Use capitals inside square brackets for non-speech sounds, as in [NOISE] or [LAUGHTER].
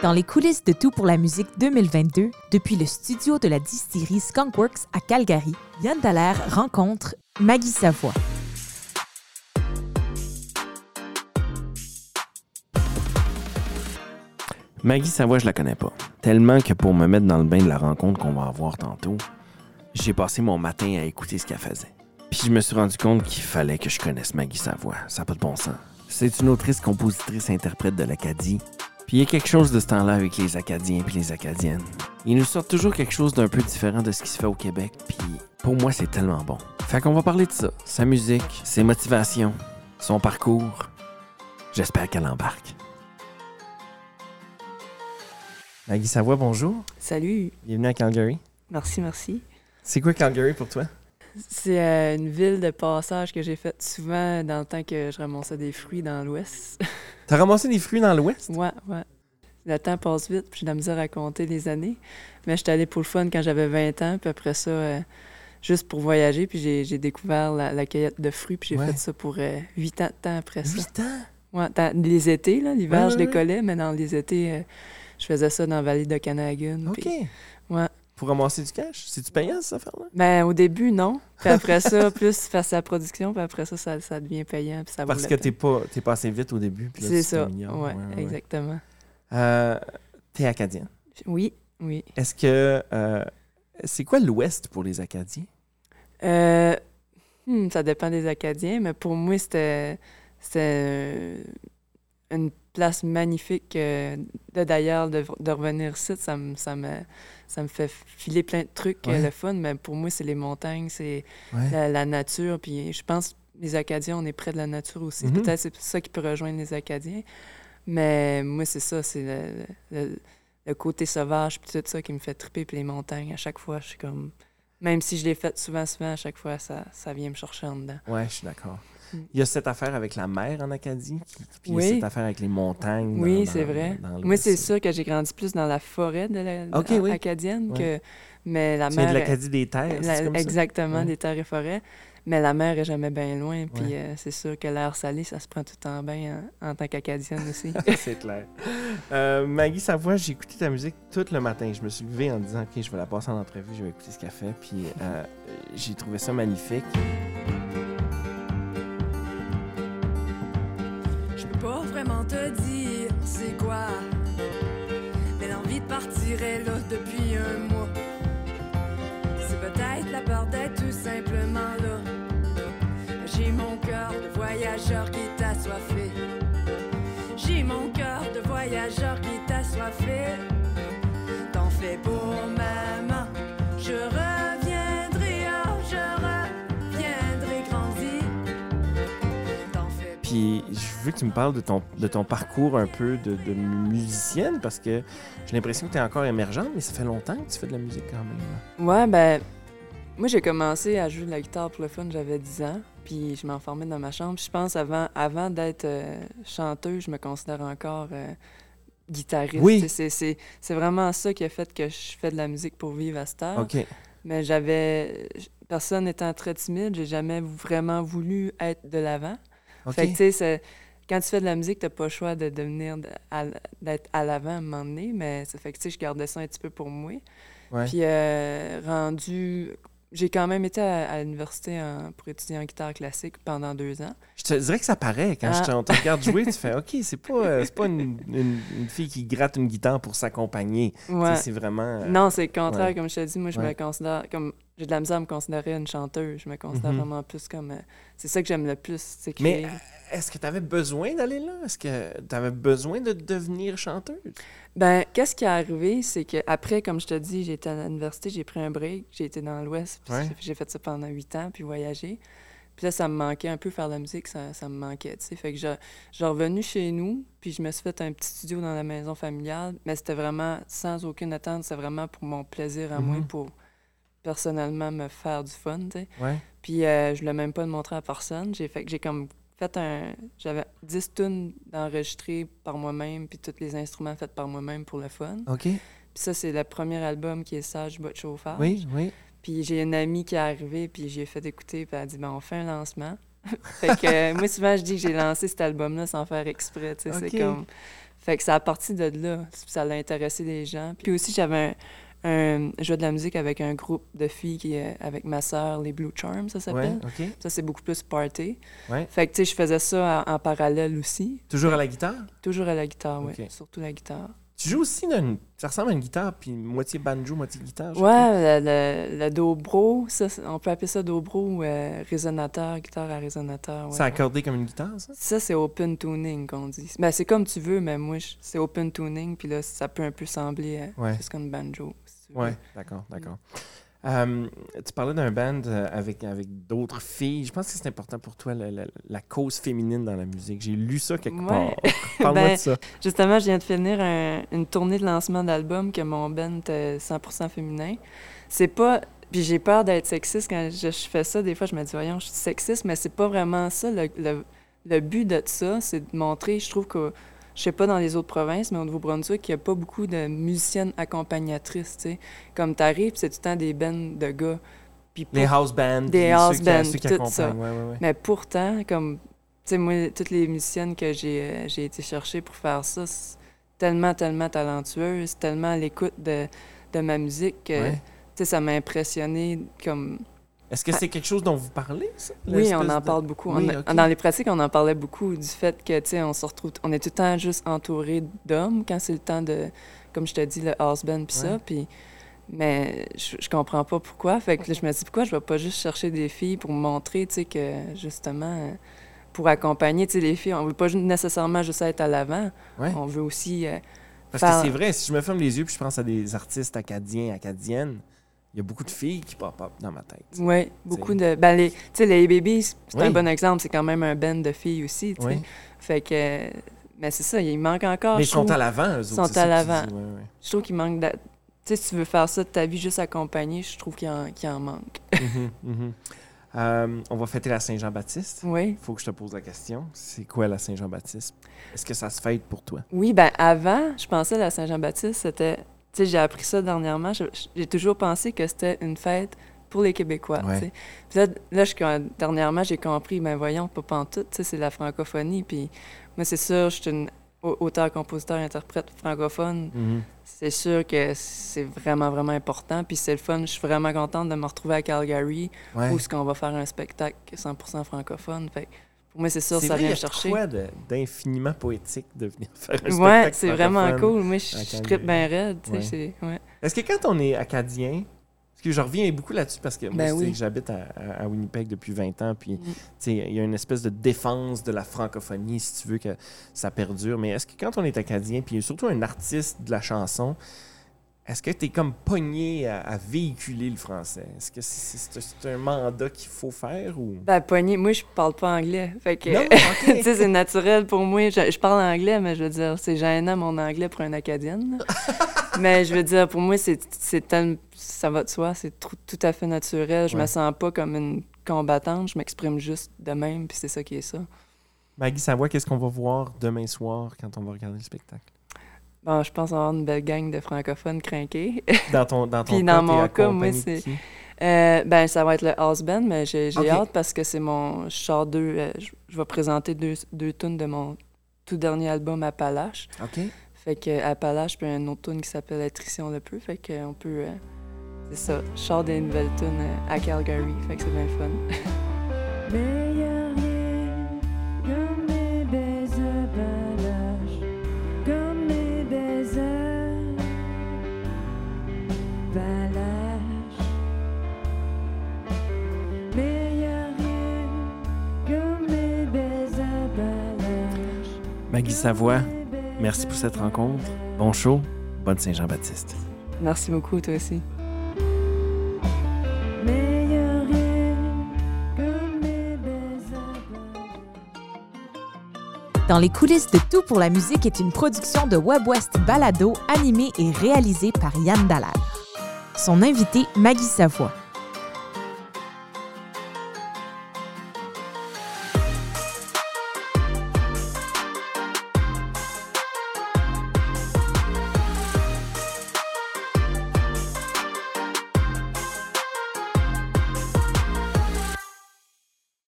Dans les coulisses de Tout pour la musique 2022, depuis le studio de la distillerie Skunkworks à Calgary, Yann Dallaire rencontre Maggie Savoie. Maggie Savoie, je la connais pas. Tellement que pour me mettre dans le bain de la rencontre qu'on va avoir tantôt, j'ai passé mon matin à écouter ce qu'elle faisait. Puis je me suis rendu compte qu'il fallait que je connaisse Maggie Savoie. Ça n'a pas de bon sens. C'est une autrice, compositrice, interprète de l'Acadie. Puis il y a quelque chose de ce temps-là avec les Acadiens puis les Acadiennes. Ils nous sortent toujours quelque chose d'un peu différent de ce qui se fait au Québec. Puis pour moi, c'est tellement bon. Fait qu'on va parler de ça. Sa musique, ses motivations, son parcours. J'espère qu'elle embarque. Maggie Savoie, bonjour. Salut, Bienvenue à Calgary. merci, merci. C'est quoi Calgary pour toi? C'est euh, une ville de passage que j'ai faite souvent dans le temps que je ramassais des fruits dans l'Ouest. [LAUGHS] T'as ramassé des fruits dans l'Ouest? ouais, ouais. Le temps passe vite, puis j'ai de la misère à compter les années. Mais j'étais allée pour le fun quand j'avais 20 ans, puis après ça, euh, juste pour voyager, puis j'ai découvert la, la cueillette de fruits, puis j'ai Ouais. fait ça pour euh, 8 ans de temps après ça. 8 ans? Ouais, dans les étés, là, l'hiver, Ouais, je décollais, mais dans les étés, euh, je faisais ça dans la vallée de Canagan. OK. puis- ouais. Pour ramasser du cash? C'est-tu payant, cette affaire-là? Ben, au début, non. Puis après ça, [LAUGHS] plus face à la production, puis après ça, ça, ça devient payant, puis ça Parce que t'es pas, pas assez vite au début. puis là, C'est ça. Ouais, Ouais, ouais. exactement. Euh, t'es acadien. Oui, oui. Est-ce que. euh, c'est quoi l'Ouest pour les Acadiens? Euh, hmm, ça dépend des Acadiens, mais pour moi, c'était c'était une place magnifique. euh, de D'ailleurs, de, de revenir ici, ça me, ça, me, ça me fait filer plein de trucs, euh, Ouais. le fun, mais pour moi, c'est les montagnes, c'est Ouais. la, la nature, puis je pense les Acadiens, on est près de la nature aussi. Mhm. Peut-être c'est ça qui peut rejoindre les Acadiens. Mais moi, c'est ça, c'est le, le- le côté sauvage, puis tout ça qui me fait triper, puis les montagnes. À chaque fois, je suis comme... Même si je l'ai fait souvent, souvent, à chaque fois, ça, ça vient me chercher en dedans. Ouais, je suis d'accord. Il y a cette affaire avec la mer en Acadie, puis il y a Oui. cette affaire avec les montagnes. dans- Oui, c'est vrai. dans Moi, c'est sûr que j'ai grandi plus dans la forêt de la, Ok, a- oui. acadienne que... Mais la mer... de l'Acadie des terres, La- c'est comme ça? exactement, des terres et forêts. Mais la mer est jamais bien loin. Puis euh, c'est sûr que l'air salé, ça se prend tout le temps bien en, en tant qu'Acadienne aussi. [LAUGHS] c'est clair. Euh, Maggie Savoie, j'ai écouté ta musique tout le matin. Je me suis levé en disant, OK, je vais la passer en entrevue, je vais écouter ce qu'elle fait. Puis euh, j'ai trouvé ça magnifique. Depuis un mois. C'est peut-être la peur d'être tout simplement là. J'ai mon cœur de voyageur qui est assoiffé. J'ai mon cœur de voyageur qui est assoiffé. T'en fais pour maman. Veux que tu me parles de ton, de ton parcours un peu de, de musicienne parce que j'ai l'impression que tu es encore émergente, mais ça fait longtemps que tu fais de la musique quand même. Ouais, ben, moi, j'ai commencé à jouer de la guitare pour le fun, j'avais 10 ans. Puis je m'enfermais dans ma chambre. Puis je pense, avant, avant d'être euh, chanteuse, je me considère encore euh, guitariste. Oui. C'est, c'est, c'est vraiment ça qui a fait que je fais de la musique pour vivre à cette heure. OK. Mais j'avais. Personne étant très timide, j'ai jamais vraiment voulu être de l'avant. OK. Fait que, tu sais, quand tu fais de la musique, t'as pas le choix de devenir d'être à l'avant à un moment donné, mais ça fait que, tu sais, je gardais ça un petit peu pour moi. Ouais. Puis, euh, rendu. J'ai quand même été à, à l'université en- pour étudier en guitare classique pendant deux ans. Je te dirais que ça paraît. Quand je Ah. te, regarde jouer, tu fais [LAUGHS] OK, c'est pas, euh, c'est pas une, une- une fille qui gratte une guitare pour s'accompagner. Ouais. C'est vraiment. euh, Non, c'est le contraire, ouais. comme je te dis. Moi, je me considère comme. J'ai de la misère à me considérer une chanteuse. Je me considère Mhm. vraiment plus comme. euh, c'est ça que j'aime le plus, c'est Mais est-ce que tu avais besoin d'aller là? Est-ce que tu avais besoin de devenir chanteuse? Ben, qu'est-ce qui est arrivé, c'est que après, comme je te dis, été à l'université, j'ai pris un break, j'ai été dans l'Ouest, puis Ouais. j'ai- fait ça pendant huit ans, puis voyager. Puis là, ça me manquait un peu faire de la musique, ça, ça me manquait, tu sais. Fait que je je suis revenu chez nous, puis je me suis fait un petit studio dans la maison familiale, mais c'était vraiment sans aucune attente, c'était vraiment pour mon plaisir à moi, Mhm. pour personnellement me faire du fun, tu sais. Ouais. Puis euh, je voulais même pas le montrer à personne. J'ai fait que j'ai comme fait un. J'avais 10 tunes d'enregistrées par moi-même, puis tous les instruments faits par moi-même pour le fun. OK. Puis ça, c'est le premier album qui est Sage Bot Chauffage. Oui, oui. Puis j'ai une amie qui est arrivée, puis j'ai fait écouter, puis elle a dit ben, on fait un lancement. [LAUGHS] fait que euh, moi, souvent, je dis que j'ai lancé cet album-là sans faire exprès. tu sais. C'est comme. Fait que ça a parti de là. Ça l'a intéressé les gens. Puis aussi, j'avais un, un- je jouais de la musique avec un groupe de filles qui est avec ma sœur, les Blue Charms, ça Ouais, s'appelle. Ça, c'est beaucoup plus party. Ouais. Fait que, tu sais, je faisais ça en, en parallèle aussi. Toujours à la guitare? Toujours à la guitare, oui. Surtout la guitare. Tu joues aussi d'une... Ça ressemble à une guitare, puis moitié banjo, moitié guitare. Ouais, le, le, le dobro, ça, on peut appeler ça dobro ou euh, résonateur, guitare à résonateur. ouais. C'est accordé comme une guitare, ça? Ça, c'est open tuning qu'on dit. Ben, c'est comme tu veux, mais moi, c'est open tuning, puis là, ça peut un peu sembler Ouais. juste comme banjo. Tu veux. Ouais, d'accord, d'accord. Euh, tu parlais d'un band euh, avec, avec d'autres filles. Je pense que c'est important pour toi, la, la- la cause féminine dans la musique. J'ai lu ça quelque Ouais. part. [LAUGHS] Parle-moi Ben, de ça. Justement, je viens de finir un- une tournée de lancement d'album que mon band est 100% féminin. C'est pas... Puis j'ai peur d'être sexiste quand je, je fais ça. Des fois, je me dis, voyons, je suis sexiste, mais c'est pas vraiment ça. Le, le- le but de ça, c'est de montrer, je trouve que, je sais pas dans les autres provinces, mais au Nouveau-Brunswick, il n'y a pas beaucoup de musiciennes accompagnatrices, tu sais. Comme t'arrives, c'est tout le temps des bands de gars. Puis Les pour- house bands. Des house bands, tout ça. Ouais, ouais, ouais. Mais pourtant, comme, tu sais, moi, toutes les musiciennes que j'ai euh, j'ai été chercher pour faire ça, c'est tellement, tellement talentueuses, tellement à l'écoute de, de ma musique que, tu sais, ça m'a impressionné comme... Est-ce que c'est quelque chose dont vous parlez, ça? Oui, on en de- parle beaucoup. Oui, On- ok. Dans les pratiques, on en parlait beaucoup du fait que, tu sais, on se retrouve... On est tout le temps juste entouré d'hommes quand c'est le temps de, comme je te dis, le house band puis Ouais. ça, puis... Mais je, je comprends pas pourquoi. Fait que là, je me dis, pourquoi je vais pas juste chercher des filles pour me montrer, tu sais, que, justement... pour accompagner, tu sais, les filles, on veut pas nécessairement juste être à l'avant. Ouais. On veut aussi... euh, Parce faire- que c'est vrai, si je me ferme les yeux puis je pense à des artistes acadiens, acadiennes, il y a beaucoup de filles qui pop-up dans ma tête. Oui, beaucoup de. Ben, les, tu sais, les Babies, c'est Oui. un bon exemple. C'est quand même un band de filles aussi. Oui. Fait que. Mais c'est ça, il manque encore. Mais ils sont trouve, à l'avant, eux autres. sont c'est ça à que l'avant. dis, ouais, ouais. je trouve qu'il manque. d'a- Tu sais, si tu veux faire ça de ta vie juste accompagné, je trouve qu'il en, en manque. [LAUGHS] Mhm, mhm. Euh, on va fêter la Saint-Jean-Baptiste. Oui. Il faut que je te pose la question. C'est quoi la Saint-Jean-Baptiste? Est-ce que ça se fête pour toi? Oui, ben avant, je pensais à la Saint-Jean-Baptiste, c'était. Sais, j'ai appris ça dernièrement. J'ai toujours pensé que c'était une fête pour les Québécois. Ouais. Puis là, là je- dernièrement, j'ai compris, ben voyons, pas pantoute, c'est la francophonie. Puis moi, c'est sûr, je suis une au- auteur, compositeur, interprète francophone. Mhm. C'est sûr que c'est vraiment, vraiment important. Puis c'est le fun. Je suis vraiment contente de me retrouver à Calgary Ouais. où ce qu'on va faire un spectacle 100% francophone. Fait moi, c'est sûr, C'est ça vrai, vient me chercher. quoi de- d'infiniment poétique de venir [LAUGHS] faire un Ouais, c'est vraiment cool. Moi, je, je trippe bien raide. Ouais. c'est- ouais. Est-ce que quand on est acadien, parce que je reviens beaucoup là-dessus parce que moi, Ben oui. j'habite à, à- Winnipeg depuis 20 ans, puis Mm. il y a une espèce de défense de la francophonie, si tu veux que ça perdure. Mais est-ce que quand on est acadien, puis surtout un artiste de la chanson, est-ce que tu es comme pogné à, à véhiculer le français? Est-ce que c'est c'est- c'est un mandat qu'il faut faire ou... Ben, poignée, moi, je parle pas anglais. Fait que, [LAUGHS] tu sais, c'est naturel pour moi. Je, je parle anglais, mais je veux dire, c'est gênant mon anglais pour une Acadienne. [LAUGHS] mais je veux dire, pour moi, c'est c'est tel- ça va de soi, c'est tout à fait naturel. Je Ouais. me sens pas comme une combattante, je m'exprime juste de même, puis c'est ça qui est ça. Maggie Savoie, qu'est-ce qu'on va voir demain soir quand on va regarder le spectacle? Bon, je pense avoir une belle gang de francophones crinqués. [LAUGHS] Dans ton, dans ton Puis cas, dans mon cas, moi, c'est-? Euh, ben, ça va être le house band, mais j'ai hâte parce que c'est mon. Je sors deux. euh, je, je vais présenter deux, deux tunes de mon tout dernier album Appalache. OK. Fait que Appalache, puis un autre tune qui s'appelle Attrition le peu. Fait que on peut. euh, c'est ça. Je sors des nouvelles tunes euh, à Calgary. Fait que c'est bien fun. [LAUGHS] Mais Savoie, merci pour cette rencontre. Bon show. Bonne Saint-Jean-Baptiste. Merci beaucoup, toi aussi. Dans les coulisses de Tout pour la musique est une production de WebWest Balado animée et réalisée par Yann Dallaire. Son invité, Maggie Savoie.